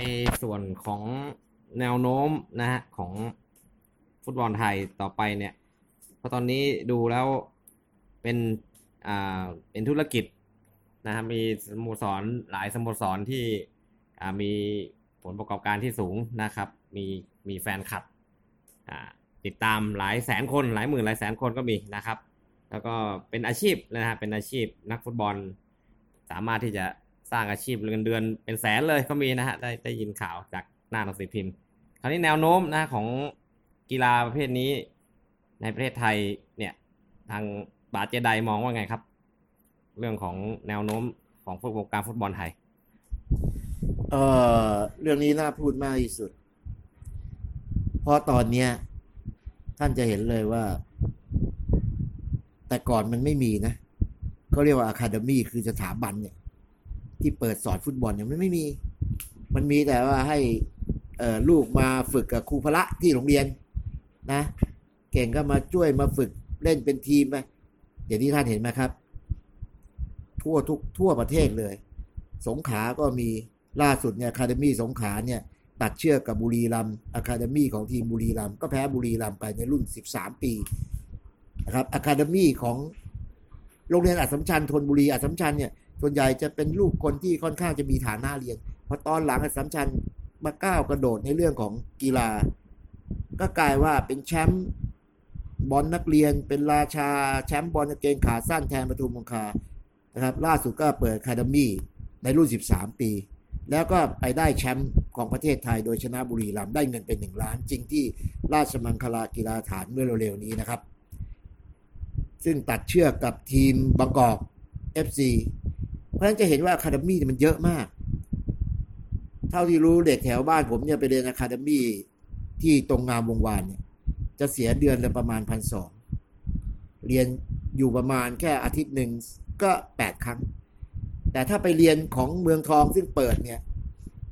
ในส่วนของแนวโน้มนะฮะของฟุตบอลไทยต่อไปเนี่ยเพราะตอนนี้ดูแล้วเป็นอ่าเป็นธุรกิจนะฮะมีสโมสรหลายสโมสรที่อ่ามีผลประกอบการที่สูงนะครับ มีมีแฟนคลับอ่าติดตามหลายแสนคนหลายหมื่นหลายแสนคนก็มีนะครับ แล้วก็เป็นอาชีพนะฮะเป็นอาชีพนักฟุตบอล สามารถที่จะ สร้างอาชีพเงินเดือนเป็นแสนเลยก็มีนะฮะได้ได้ยินข่าวจากหน้าหนังสือพิมพ์ คราวนี้แนวโน้มนะของกีฬาประเภทนี้ ในประเทศไทยเนี่ยทางบาสเจไดมองว่าไงครับ เรื่องของแนวโน้มของฟุตบอลการฟุตบอลไทยเออเรื่องนี้น่าพูดมากที่สุด เพราะตอนเนี้ยท่านจะเห็นเลยว่า แต่ก่อนมันไม่มีนะเขาเรียกว่า academy คือสถาบันเนี่ย ที่เปิดสอนฟุตบอลเนี่ยมันไม่มี มันมีแต่ว่าให้ลูกมาฝึกกับครูพละที่โรงเรียนนะ เก่งก็มาช่วยมาฝึกเล่นเป็นทีมไปอย่างที่ท่านเห็นไหมครับ ทั่วทุกทั่วประเทศเลย สงขลาก็มีล่าสุดเนี่ย academy สงขลาเนี่ยตัดเชือกกับบุรีรัมย์ academy ของทีมบุรีรัมย์ก็แพ้บุรีรัมย์ไปในรุ่น 13 ปีนะครับ academy ของโรงเรียนอัสสัมชัญธนบุรีอัสสัมชัญเนี่ย ส่วนใหญ่จะเป็นลูกคนที่ค่อนข้างจะมีฐานะเรียนพอตอนหลังอัสสัมชัญมาก้าวกระโดดในเรื่องของกีฬา ก็กลายว่าเป็นแชมป์บอลนักเรียน เป็นราชาแชมป์บอลกางเกงขาสั้นแทนปทุมคงคานะครับ ล่าสุดก็เปิด academy ในรุ่น 13 ปี แล้วก็ไปได้แชมป์ของประเทศไทยโดยชนะบุรีรัมย์ได้เงินเป็นหนึ่งล้าน จริงที่ราชมังคลากีฬาฐานเมื่อเร็วๆนี้นะครับ ซึ่งตัดเชือกกับทีมบางกอก FC เพราะฉะนั้นจะเห็นว่า academy มันเยอะมาก เท่าที่รู้เด็กแถวบ้านผมเนี่ยไปเรียน academy ที่ตรงงามวงศ์วานเนี่ยจะเสียเดือนละประมาณพันสองเรียนอยู่ประมาณแค่อาทิตย์หนึ่งก็แปดครั้ง แต่ถ้าไปเรียนของเมืองทองซึ่งเปิดเนี่ย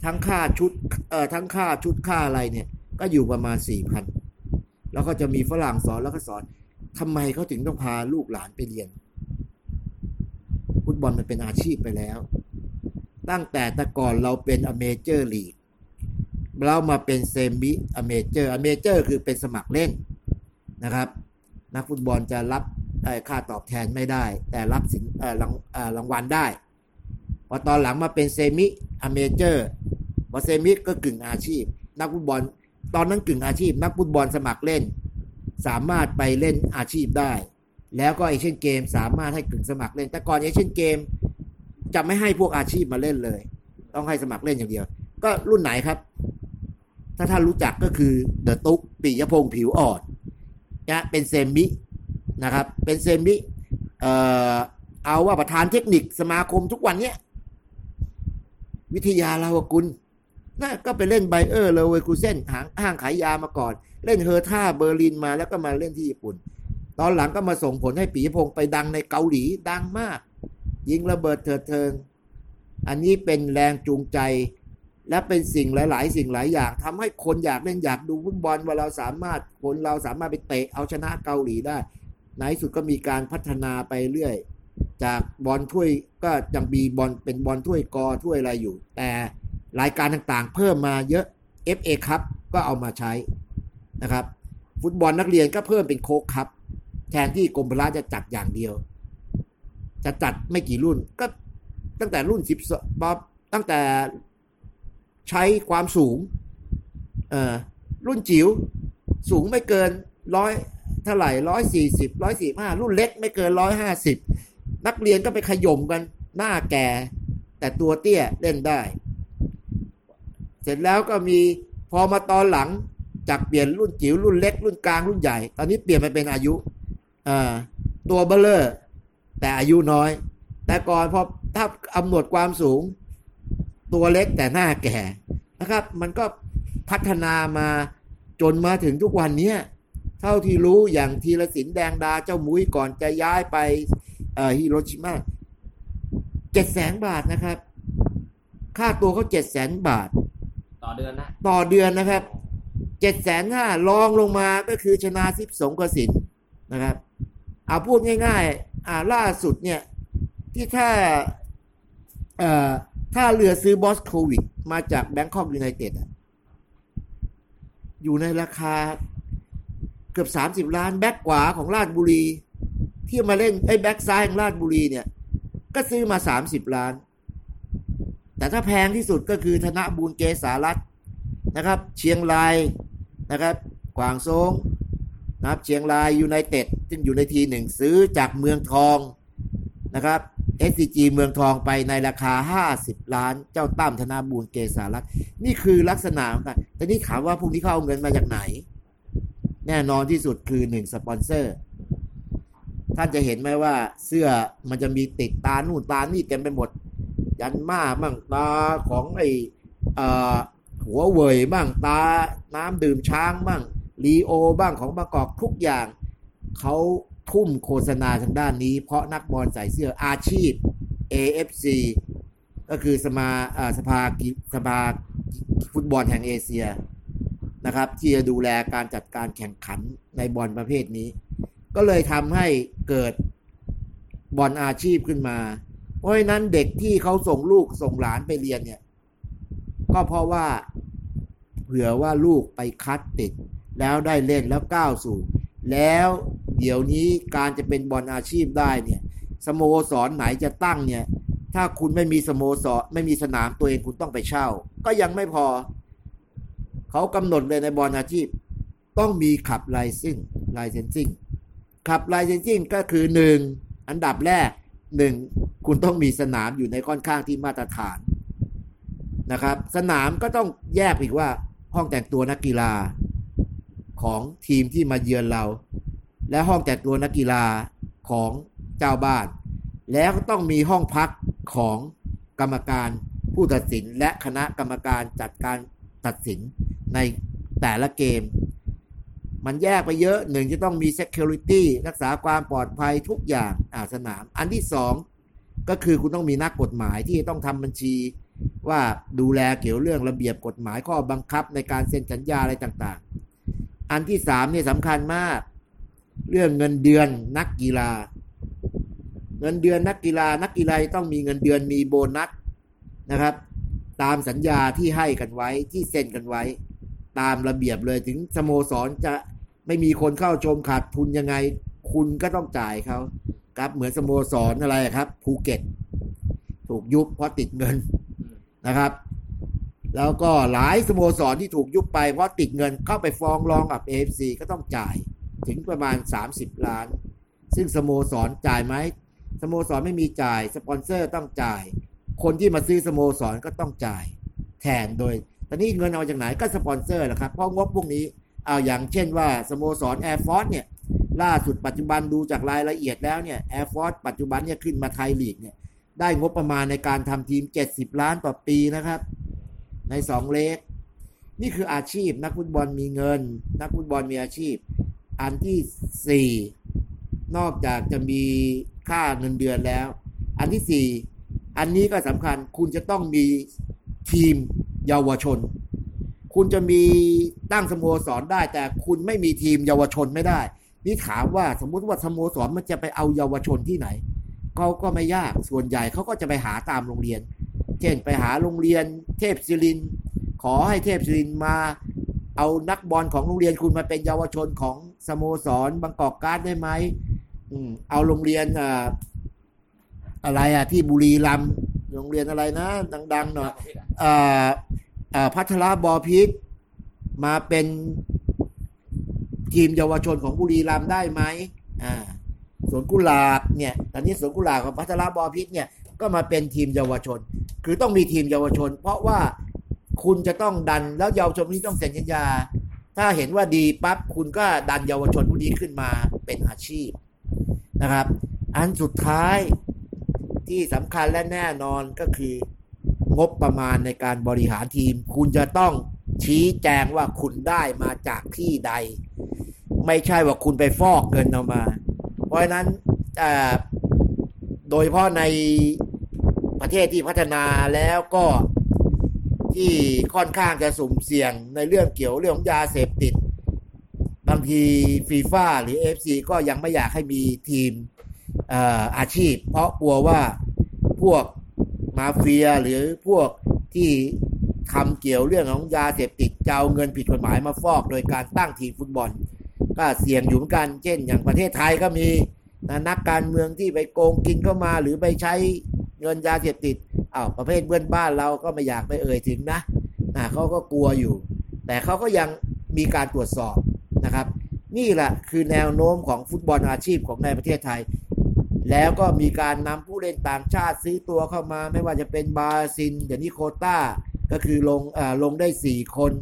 ทั้งค่าชุดเอ่อทั้งค่าชุดค่าอะไรเนี่ยก็อยู่ประมาณสี่พันแล้วก็จะมีฝรั่งสอนแล้วก็สอนทำไมเขาถึงต้องพาลูกหลานไปเรียน บอลมันเป็นอาชีพไปแล้ว ตั้งแต่แต่ก่อนเราเป็น amateur league เรามาเป็น semi amateur amateur คือเป็นสมัครเล่นนะครับ นักฟุตบอลจะรับค่าตอบแทนไม่ได้ แต่รับสินรางรางวัลได้ พอตอนหลังมาเป็น semi amateur พอ semi ก็กึ่งอาชีพ นักฟุตบอล ตอนนั้นกึ่งอาชีพ นักฟุตบอลสมัครเล่น สามารถไปเล่นอาชีพได้ แล้วก็เอเชียนเกมสามารถให้กึ่งสมัครเล่น แต่ก่อนเอเชียนเกมจะไม่ให้พวกอาชีพมาเล่นเลย ต้องให้สมัครเล่นอย่างเดียว ก็รุ่นไหนครับ ถ้าท่านรู้จักก็คือเดอะตุ๊กปิยพงษ์ผิวอ่อนนะเป็น semi นะครับ เป็น semi เอ่อเอาว่าประธานเทคนิคสมาคมทุกวันเนี้ยวิทยาเลาหกุลน่ะก็ไปเล่นไบเออร์เลเวอร์คูเซนหางห้างขายยามาก่อน เล่นเฮอร์ท่าเบอร์ลินมาแล้วก็มาเล่นที่ญี่ปุ่น ตอนหลังก็มาส่งผลให้ปิยพงษ์ไปดังในเกาหลีดังมาก ยิงระเบิดเถิดเทิง อันนี้เป็นแรงจูงใจ และเป็นสิ่งหลาย ๆ สิ่งหลายอย่างทำให้คนอยากเล่นอยากดูฟุตบอลว่าเราสามารถคนเราสามารถไปเตะเอาชนะเกาหลีได้ในสุดก็มีการพัฒนาไปเรื่อย จากบอลถ้วยก็ยังมีบอลเป็นบอลถ้วยกอถ้วยอะไรอยู่ แต่รายการต่างๆ เพิ่มมาเยอะ FA ครับก็เอามาใช้นะครับ ฟุตบอลนักเรียนก็เพิ่มเป็นโค้กครับ แทนที่กรมพละจะจัดอย่างเดียว จะจัดไม่กี่รุ่นก็ตั้งแต่รุ่นสิบตั้งแต่ใช้ความสูง เอ่อรุ่นจิ๋วสูงไม่เกินร้อยเท่าไหร่ร้อยสี่สิบร้อยสี่ห้ารุ่นเล็กไม่เกินร้อยห้าสิบนักเรียนก็ไปขย่มกันหน้าแก่ แต่ตัวเตี้ยเล่นได้ เสร็จแล้วก็มีพอมาตอนหลังจากเปลี่ยนรุ่นจิ๋วรุ่นเล็กรุ่นกลางรุ่นใหญ่ ตอนนี้เปลี่ยนมาเป็นอายุ ตัวเบลเลอร์แต่อายุน้อย แต่ก่อนพอถ้ากำหนดความสูง ตัวเล็กแต่หน้าแก่นะครับ มันก็พัฒนามาจนมาถึงทุกวันเนี้ยเท่าที่รู้อย่างทีละสินแดงดาเจ้ามุ้ยก่อนจะย้ายไปเอ่อฮิโรชิมาเจ็ดแสนบาทนะครับ ค่าตัวเขาเจ็ดแสนบาท ต่อเดือนนะ ต่อเดือนนะครับเจ็ดแสนห้ารองลงมาก็คือชนะทิพย์สงกสินนะครับเอาพูดง่ายๆอ่าล่าสุดเนี่ยที่ถ้าเอ่อถ้าเรือซื้อบอสโควิดมาจากแบงคอกยูไนเต็ดอยู่ในราคาเกือบสามสิบล้านแบ็กขวาของราชบุรี ที่มาเล่นไอ้แบ็กซ้ายของราชบุรีเนี่ย ก็ซื้อมาสามสิบล้าน แต่ถ้าแพงที่สุดก็คือธนบูรเกษารัตนะครับ เชียงรายนะครับกวางโซง นะครับเชียงรายยูไนเต็ดซึ่งอยู่ในทีหนึ่งซื้อจากเมืองทองนะครับ SCG เมืองทองไปในราคา 50 ล้าน เจ้าตั้มธนาบูรเกษารัตน์นี่คือลักษณะของกันแต่นี่ถามว่าพวกนี้เขาเอาเงินมาจากไหน แน่นอนที่สุดคือหนึ่งสปอนเซอร์ท่านจะเห็นไหมว่าเสื้อมันจะมีติดตานู่นตานี่เต็มไปหมด ยันมาบ้างตาของไอ้อหัวเว่ยบ้างตาน้ำดื่มช้างบ้าง ลีโอบ้างของประกอบทุกอย่างเขาทุ่มโฆษณาทางด้านนี้ เพราะนักบอลใส่เสื้ออาชีพ AFC ก็คือสมาสภาสภาฟุตบอลแห่งเอเชียนะครับที่จะดูแลการจัดการแข่งขันในบอลประเภทนี้ ก็เลยทำให้เกิดบอลอาชีพขึ้นมา เพราะฉะนั้นเด็กที่เขาส่งลูกส่งหลานไปเรียนเนี่ย ก็เพราะว่าเผื่อว่าลูกไปคัดติด แล้วได้เล่นแล้วก้าวสู่ แล้วเดี๋ยวนี้การจะเป็นบอลอาชีพได้เนี่ยสโมสรไหนจะตั้งเนี่ย ถ้าคุณไม่มีสโมสรไม่มีสนามตัวเองคุณต้องไปเช่า ก็ยังไม่พอ เขากำหนดเลยในบอลอาชีพ ต้องมีขับไลซิ่งไลเซนซิ่งขับไลเซนซิ่งก็คือหนึ่งอันดับแรกหนึ่งคุณต้องมีสนามอยู่ในค่อนข้างที่มาตรฐานนะครับ สนามก็ต้องแยกอีกว่าห้องแต่งตัวนักกีฬา ของทีมที่มาเยือนเรา และห้องแต่งตัวนักกีฬาของเจ้าบ้าน แล้วก็ต้องมีห้องพักของกรรมการผู้ตัดสิน และคณะกรรมการจัดการตัดสินในแต่ละเกม มันแยกไปเยอะหนึ่งจะต้องมี security รักษาความปลอดภัยทุกอย่างอาสนาม อันที่สองก็คือคุณต้องมีนักกฎหมายที่ต้องทำบัญชีว่าดูแลเกี่ยวเรื่องระเบียบกฎหมายข้อบังคับในการเซ็นสัญญาอะไรต่าง อันที่สามเนี่ยสำคัญมาก เรื่องเงินเดือนนักกีฬา เงินเดือนนักกีฬา นักกีฬาต้องมีเงินเดือนมีโบนัสนะครับ ตามสัญญาที่ให้กันไว้ที่เซ็นกันไว้ ตามระเบียบเลยถึงสโมสรจะไม่มีคนเข้าชมขาดทุนยังไง คุณก็ต้องจ่ายเขาครับเหมือนสโมสรอะไรครับภูเก็ต ถูกยุบเพราะติดเงินนะครับ แล้วก็หลายสโมสรที่ถูกยุบไปเพราะติดเงินเข้าไปฟ้องร้องกับ AFC ก็ต้องจ่ายถึงประมาณ 30 ล้าน ซึ่งสโมสรจ่ายไหมสโมสรไม่มีจ่าย สปอนเซอร์ต้องจ่าย คนที่มาซื้อสโมสรก็ต้องจ่าย แทนโดย ตอนนี้เงินเอาจากไหนก็สปอนเซอร์แหละครับ เพราะงบพวกนี้เอาอย่างเช่นว่าสโมสร Air Force เนี่ยล่าสุดปัจจุบันดูจากรายละเอียดแล้วเนี่ย Air Force ปัจจุบันเนี่ยขึ้นมาไทยลีกเนี่ยได้งบประมาณในการทำทีม 70 ล้านต่อปีนะครับ ในสองเลกนี่คืออาชีพ นักฟุตบอลมีเงิน นักฟุตบอลมีอาชีพ อันที่สี่นอกจากจะมีค่าเงินเดือนแล้ว อันที่สี่อันนี้ก็สำคัญคุณจะต้องมีทีมเยาวชน คุณจะมีตั้งสโมสรได้ แต่คุณไม่มีทีมเยาวชนไม่ได้ นี่ถามว่าสมมุติว่าสโมสรมันจะไปเอาเยาวชนที่ไหนเขาก็ไม่ยากส่วนใหญ่เขาก็จะไปหาตามโรงเรียน เช่นไปหาโรงเรียนเทพศิริน ขอให้เทพศิรินมาเอานักบอลของโรงเรียนคุณมาเป็นเยาวชนของสโมสรบางกอกการ์ดได้ไหมเอาโรงเรียนอะไรอะที่บุรีรัมย์โรงเรียนอะไรนะ ดังๆหน่อยออพัทละบอพิษมาเป็นทีมเยาวชนของบุรีรัมย์ได้ไหมอ่าสวนกุหลาบเนี่ย ตอนนี้สวนกุหลาบของพัทละบอพิษเนี่ย ก็มาเป็นทีมเยาวชน คือต้องมีทีมเยาวชน เพราะว่าคุณจะต้องดันแล้วเยาวชนนี้ต้องเซ็นสัญญา ถ้าเห็นว่าดีปั๊บคุณก็ดันเยาวชนผู้นี้ขึ้นมาเป็นอาชีพนะครับ อันสุดท้ายที่สำคัญและแน่นอนก็คืองบประมาณในการบริหารทีม คุณจะต้องชี้แจงว่าคุณได้มาจากที่ใด ไม่ใช่ว่าคุณไปฟอกเงินเอามา เพราะฉะนั้นโดยเฉพาะใน ประเทศที่พัฒนาแล้วก็ที่ค่อนข้างจะสุ่มเสี่ยงในเรื่องเกี่ยวเรื่องของยาเสพติด บางทีฟีฟ่าหรือ FC ก็ยังไม่อยากให้มีทีมเอ่อาชีพ เพราะกลัวว่าพวกมาเฟียหรือพวกที่ทำเกี่ยวเรื่องของยาเสพติดจะเอาเงินผิดกฎหมายมาฟอก โดยการตั้งทีมฟุตบอล ก็เสี่ยงอยู่เหมือนกัน เช่น อย่างประเทศไทยก็มีนักการเมืองที่ไปโกงกินเข้ามา หรือไปใช้ เงินยาเสพติดอ้าวประเภทเพื่อนบ้านเราก็ไม่อยากไปเอ่ยถึงนะนะเขาก็กลัวอยู่ แต่เขาก็ยังมีการตรวจสอบนะครับ นี่แหละคือแนวโน้มของฟุตบอลอาชีพของในประเทศไทย แล้วก็มีการนำผู้เล่นต่างชาติซื้อตัวเข้ามา ไม่ว่าจะเป็นบาซินเดี๋ยวนี้โคต้าก็คือลงอ่าลงได้ 4 คน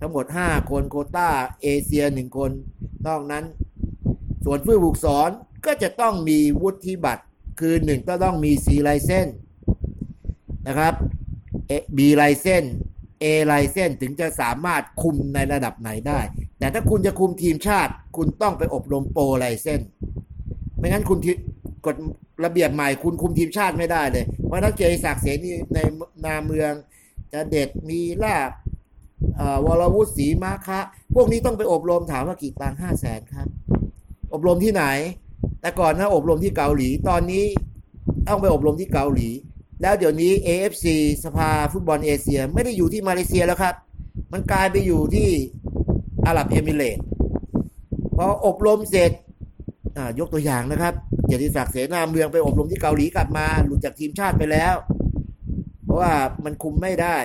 ทั้งหมด 5 คนโคต้าเอเชีย 1 คน นอกนั้น ส่วนผู้ฝึกสอนก็จะต้องมีวุฒิบัตร คือหนึ่งก็ต้องมี C ไลเซนนะครับ B ไลเซน A ไลเซนถึงจะสามารถคุมในระดับไหนได้ แต่ถ้าคุณจะคุมทีมชาติ คุณต้องไปอบรมโปรไลเซนไม่งั้นคุณกฎระเบียบใหม่คุณคุมทีมชาติไม่ได้เลยเพราะถ้าเจศักดิ์เสนีในนาเมืองจะเด็ดมีลาบเอ่อวรวุฒิศรีมาคะ พวกนี้ต้องไปอบรมถามว่ากี่ตังห้าแสนครับ อบรมที่ไหน แต่ก่อนนะอบรมที่เกาหลี ตอนนี้ต้องไปอบรมที่เกาหลี แล้วเดี๋ยวนี้ AFC สภาฟุตบอลเอเชียไม่ได้อยู่ที่มาเลเซียแล้วครับ มันกลายไปอยู่ที่อาหรับเอมิเรตส์พออบรมเสร็จอ่ายกตัวอย่างนะครับเกียรติศักดิ์เสนาเมืองไปอบรมที่เกาหลีกลับมาหลุดจากทีมชาติไปแล้ว เพราะว่ามันคุมไม่ได้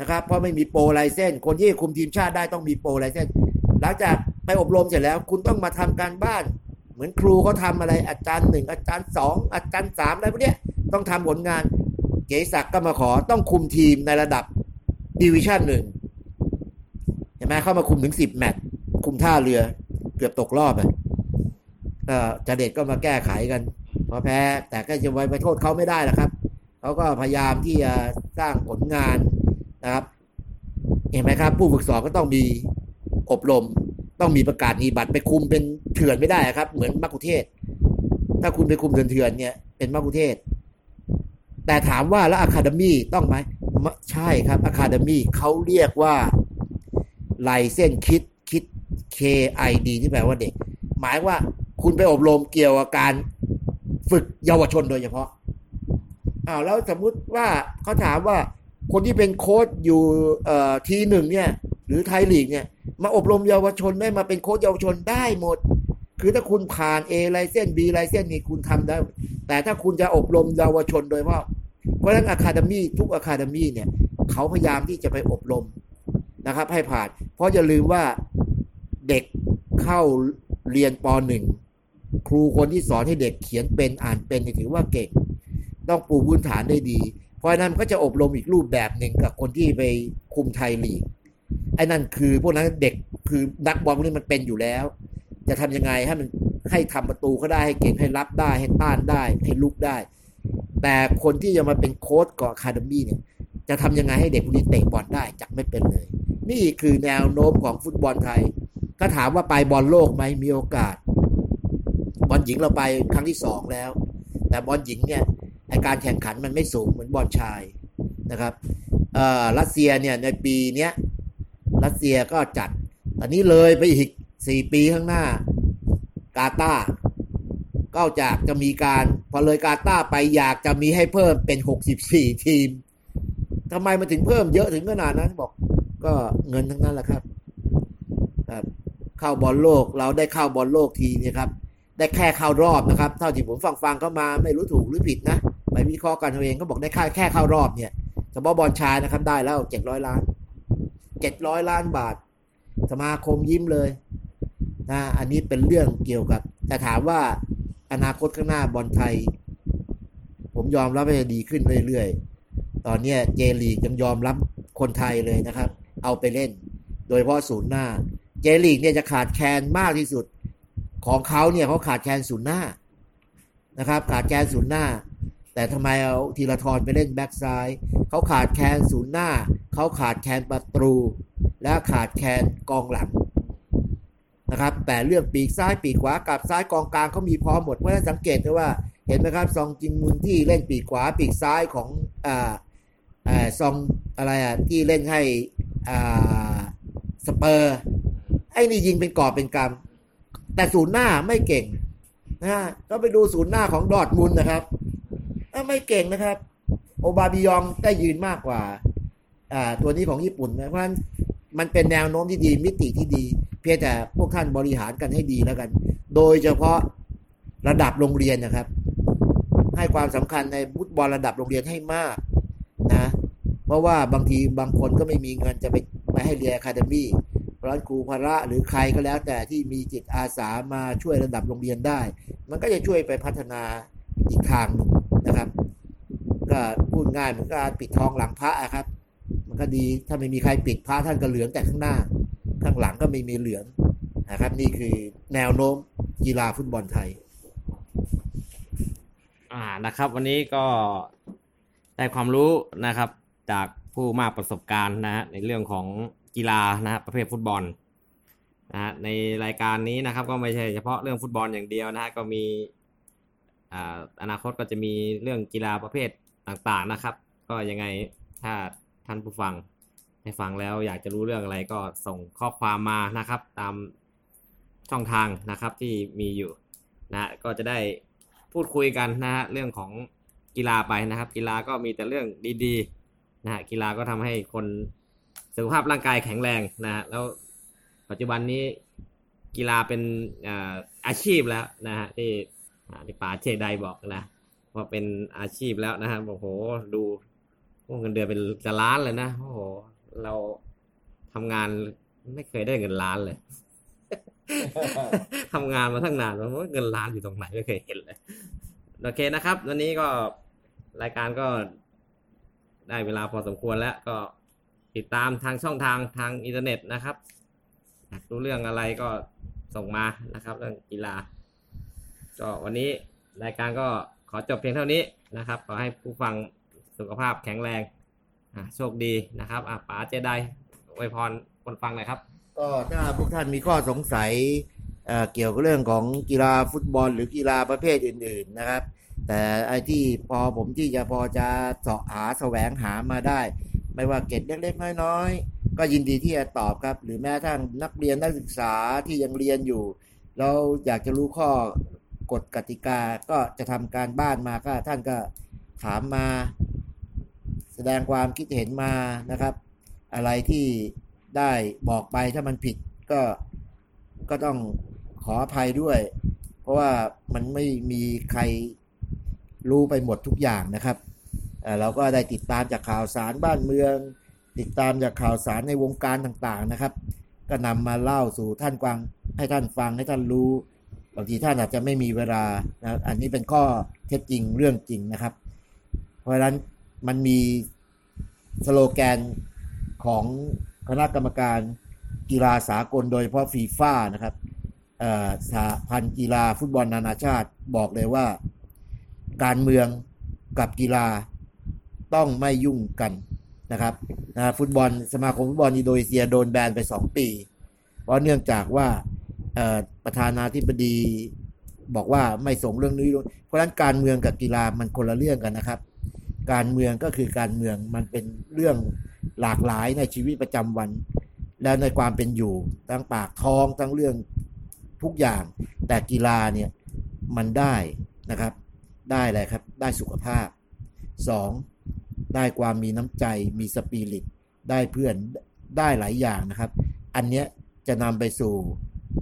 นะครับ เพราะไม่มีโปรไลเซนคนที่คุมทีมชาติได้ต้องมีโปรไลเซนหลังจากไปอบรมเสร็จแล้ว คุณต้องมาทำการบ้าน มือนครูเขาทำอะไรอาจารย์หนึ่งอาจารย์สองอาจารย์สามอะไรพวกเนี้ยต้องทำผลงาน เกศักก์ก็มาขอต้องคุมทีมในระดับดิวิชั่นหนึ่งเห็นไหมเข้ามาคุมถึงสิบแมตช์คุมท่าเรือ เกือบตกรอบเลยก็จะเด็ดก็มาแก้ไขกันพอแพ้ แต่ก็จะไว้ไปโทษเขาไม่ได้หรอกครับเขาก็พยายามที่จะสร้างผลงานนะครับ เห็นไหมครับ ผู้ฝึกสอนก็ต้องมีอบรม ต้องมีประกาศนีบัตรไปคุมเป็นเถื่อนไม่ได้ครับ เหมือนมักคุเทศ ถ้าคุณไปคุมเถื่อนๆเนี่ยเป็นมักคุเทศ แต่ถามว่าแล้วอะคาเดมี่ต้องไหมใช่ครับอะคาเดมี่เขาเรียกว่าไลเส้นคิดคิด KID ที่แปลว่าเด็ก หมายว่าคุณไปอบรมเกี่ยวกับการฝึกเยาวชนโดยเฉพาะอ้าวแล้วสมมุติว่าเขาถามว่าคนที่เป็นโค้ชอยู่เอ่อทีหนึ่งเนี่ย หรือไทยลีกเนี่ยมาอบรมเยาวชนได้มาเป็นโค้ชเยาวชนได้หมด คือถ้าคุณผ่าน A ไลเส้น B ไลเส้นนี่คุณทำได้ แต่ถ้าคุณจะอบรมเยาวชนโดยเฉพาะเพราะฉะนั้นอะคาเดมี่ทุกอะคาเดมี่เนี่ยเขาพยายามที่จะไปอบรมนะครับ ให้ผ่าน เพราะอย่าลืมว่าเด็กเข้าเรียนปหนึ่งครูคนที่สอนให้เด็กเขียนเป็นอ่านเป็นถือว่าเก่ง ต้องปูพื้นฐานได้ดี เพราะนั้นก็จะอบรมอีกรูปแบบหนึ่งกับคนที่ไปคุมไทยลีก ไอ้นั่นคือพวกนั้นเด็กคือนักบอลพวกนี้มันเป็นอยู่แล้ว จะทำยังไงให้มันให้ทำประตูก็ได้ให้เก่งให้รับได้ให้ต้านได้ให้รุกได้ แต่คนที่จะมาเป็นโค้ชกับ academy เนี่ยจะทำยังไงให้เด็กพวกนี้เตะบอลได้จากไม่เป็นเลย นี่คือแนวโน้มของฟุตบอลไทยก็ถามว่าไปบอลโลกไหมมีโอกาส บอลหญิงเราไปครั้งที่สองแล้ว แต่บอลหญิงเนี่ยไอ้การแข่งขันมันไม่สูงเหมือนบอลชายนะครับอ่อรัสเซียเนี่ยในปีเนี้ย รัสเซียก็จัด ตอนนี้เลยไปอีกสี่ปีข้างหน้า กาตาร์ก็จากจะมีการพอเลยกาตาร์ไปอยากจะมีให้เพิ่มเป็นหกสิบสี่ทีมทำไมมันถึงเพิ่มเยอะถึงขนาดนั้นบอก ก็เงินทั้งนั้นแหละครับครับ เข้าบอลโลกเราได้เข้าบอลโลกทีเนี่ยครับ ได้แค่เข้ารอบนะครับ เท่าที่ผมฟังฟังเข้ามาไม่รู้ถูกหรือผิดนะไปวิเคราะห์กันเอาเองก็บอกได้แค่แค่เข้ารอบเนี่ยเฉพาะบอลชายนะครับได้แล้วเจ็ดร้อยล้าน เจ็ดร้อยล้านบาท สมาคมยิ้มเลยนะอันนี้เป็นเรื่องเกี่ยวกับ แต่ถามว่าอนาคตข้างหน้าบอลไทย ผมยอมรับว่าจะดีขึ้นเรื่อยๆ ตอนนี้เจลีกยังยอมรับคนไทยเลยนะครับ เอาไปเล่น โดยเฉพาะศูนย์หน้า เจลีกเนี่ยจะขาดแคลนมากที่สุด ของเขาเนี่ยเขาขาดแคลนศูนย์หน้านะครับ ขาดแคลนศูนย์หน้า แต่ทำไมเอาธีรทรไปเล่นแบ็กซ้าย เขาขาดแคลนศูนย์หน้า เขาขาดแคลนประตู และขาดแคลนกองหลังนะครับแต่เรื่องปีกซ้ายปีกขวากับซ้ายกองกลางเขามีพร้อมหมดเพราะฉะนั้นสังเกตได้ว่าเห็นไหมครับซองจิงมุนที่เล่นปีกขวาปีกซ้ายของอ่าอ่าซองอะไรอะที่เล่นให้อ่าสเปอร์ไอ้นี่ยิงเป็นกอบเป็นกำแต่ศูนย์หน้าไม่เก่งนะก็ไปดูศูนย์หน้าของดอร์ทมุนนะครับ ไม่เก่งนะครับ โอบาบิยองได้ยืนมากกว่า อ่า ตัวนี้ของญี่ปุ่นนะเพราะฉะนั้นมันเป็นแนวโน้มที่ดีมิติที่ดี เพียงแต่พวกท่านบริหารกันให้ดีแล้วกัน โดยเฉพาะระดับโรงเรียนนะครับ ให้ความสำคัญในฟุตบอลระดับโรงเรียนให้มากนะ เพราะว่าบางทีบางคนก็ไม่มีเงินจะไปไปให้เรียนคาเดมี่ราะฉะนั้นครูพระหรือใครก็แล้ว แต่ที่มีจิตอาสามาช่วยระดับโรงเรียนได้ มันก็จะช่วยไปพัฒนาอีกทางหนึ่ง นะครับ ก็พูดง่ายมือนการปิดทองหลังพระอะครับ มันก็ดีถ้าไม่มีใครปิดพระท่านก็เหลืองแต่ข้างหน้า ข้างหลังก็ไม่มีเหลืองนะครับ นี่คือแนวโน้มกีฬาฟุตบอลไทย อ่านะครับ วันนี้ก็ได้ความรู้นะครับ จากผู้มากประสบการณ์นะฮะในเรื่องของกีฬานะฮะประเภทฟุตบอลนะฮะในรายการนี้นะครับ ก็ไม่ใช่เฉพาะเรื่องฟุตบอลอย่างเดียวนะฮะก็มี อนาคตก็จะมีเรื่องกีฬาประเภทต่างๆนะครับ ก็ยังไงถ้าท่านผู้ฟังได้ฟังแล้วอยากจะรู้เรื่องอะไรก็ส่งข้อความมานะครับ ตามช่องทางนะครับที่มีอยู่นะก็จะได้พูดคุยกันนะฮะเรื่องของกีฬาไปนะครับ กีฬาก็มีแต่เรื่องดีๆนะฮะกีฬาก็ทำให้คนสุขภาพร่างกายแข็งแรงนะฮะแล้วปัจจุบันนี้กีฬาเป็นอาชีพแล้วนะฮะที่ ที่ป๋าเชไดบอกนะว่าเป็นอาชีพแล้วนะฮะโอ้โหดูเงินเดือนเป็นจะล้านเลยนะโอ้โห เราทำงานไม่เคยได้เงินล้านเลยทำงานมาตั้งนานแล้วเงินล้านอยู่ตรงไหนไม่เคยเห็นเลยโอเคนะครับ วันนี้ก็รายการก็ได้เวลาพอสมควรแล้วก็ติดตามทางช่องทางทางอินเทอร์เน็ตนะครับรู้เรื่องอะไรก็ส่งมานะครับ เรื่องกีฬา ก็วันนี้รายการก็ขอจบเพียงเท่านี้นะครับ ขอให้ผู้ฟังสุขภาพแข็งแรงอะโชคดีนะครับอะป๋าเจไดอวยพรคนฟังหน่อยครับ ก็ถ้าพวกท่านมีข้อสงสัยเอ่อเกี่ยวกับเรื่องของกีฬาฟุตบอลหรือกีฬาประเภทอื่น ๆนะครับ แต่ไอ้ที่พอผมที่จะพอจะเสาะหาแสวงหามาได้ ไม่ว่าเกร็ดเล็กๆน้อยๆก็ยินดีที่จะตอบครับ หรือแม้ทั้งนักเรียนนักศึกษาที่ยังเรียนอยู่แล้วอยากจะรู้ข้อ กฎกติกาก็จะทำการบ้านมาก็ท่านก็ถามมา แสดงความคิดเห็นมานะครับ อะไรที่ได้บอกไปถ้ามันผิดก็ก็ต้องขออภัยด้วย เพราะว่ามันไม่มีใครรู้ไปหมดทุกอย่างนะครับเราก็ได้ติดตามจากข่าวสารบ้านเมือง ติดตามจากข่าวสารในวงการต่างๆนะครับ ก็นำมาเล่าสู่ท่านกวางให้ท่านฟังให้ท่านรู้างทีท่านอาจจะไม่มีเวลานะอันนี้เป็นข้อเท็จจริงเรื่องจริงนะครับ เพราะฉะนั้นมันมีสโลแกนของคณะกรรมการกีฬาสากลโดยเฉพาะฟีฟ่านะครับสหพันธ์กีฬาฟุตบอลนานาชาติบอกเลยว่า การเมืองกับกีฬาต้องไม่ยุ่งกันนะครับนะฟุตบอลสมาคมฟุตบอลอินโดนีเซียโดนแบนไป 2 ปี เพราะเนื่องจากว่า ประธานาธิบดี บอกว่าไม่ส่งเรื่องนี้เพราะฉะนั้นการเมืองกับกีฬามันคนละเรื่องกันนะครับ การเมืองก็คือการเมืองมันเป็นเรื่องหลากหลายในชีวิตประจำวัน และในความเป็นอยู่ทั้งปากท้องทั้งเรื่องทุกอย่าง แต่กีฬาเนี่ยมันได้นะครับ ได้อะไรครับ ได้สุขภาพสองได้ความมีน้ำใจมีสปิริตได้เพื่อนได้หลายอย่างนะครับ อันเนี้ยจะนำไปสู่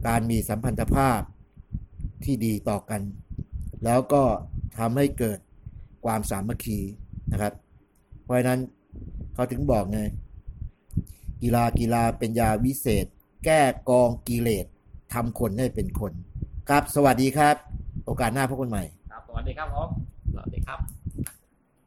การมีสัมพันธภาพที่ดีต่อกัน แล้วก็ทำให้เกิดความสามัคคีนะครับ เพราะนั้นเขาถึงบอกไงกีฬากีฬาเป็นยาวิเศษ แก้กองกิเลสทำคนให้เป็นคน ครับ สวัสดีครับ โอกาสหน้าพบกันใหม่ ครับ สวัสดีครับผมสวัสดีครับ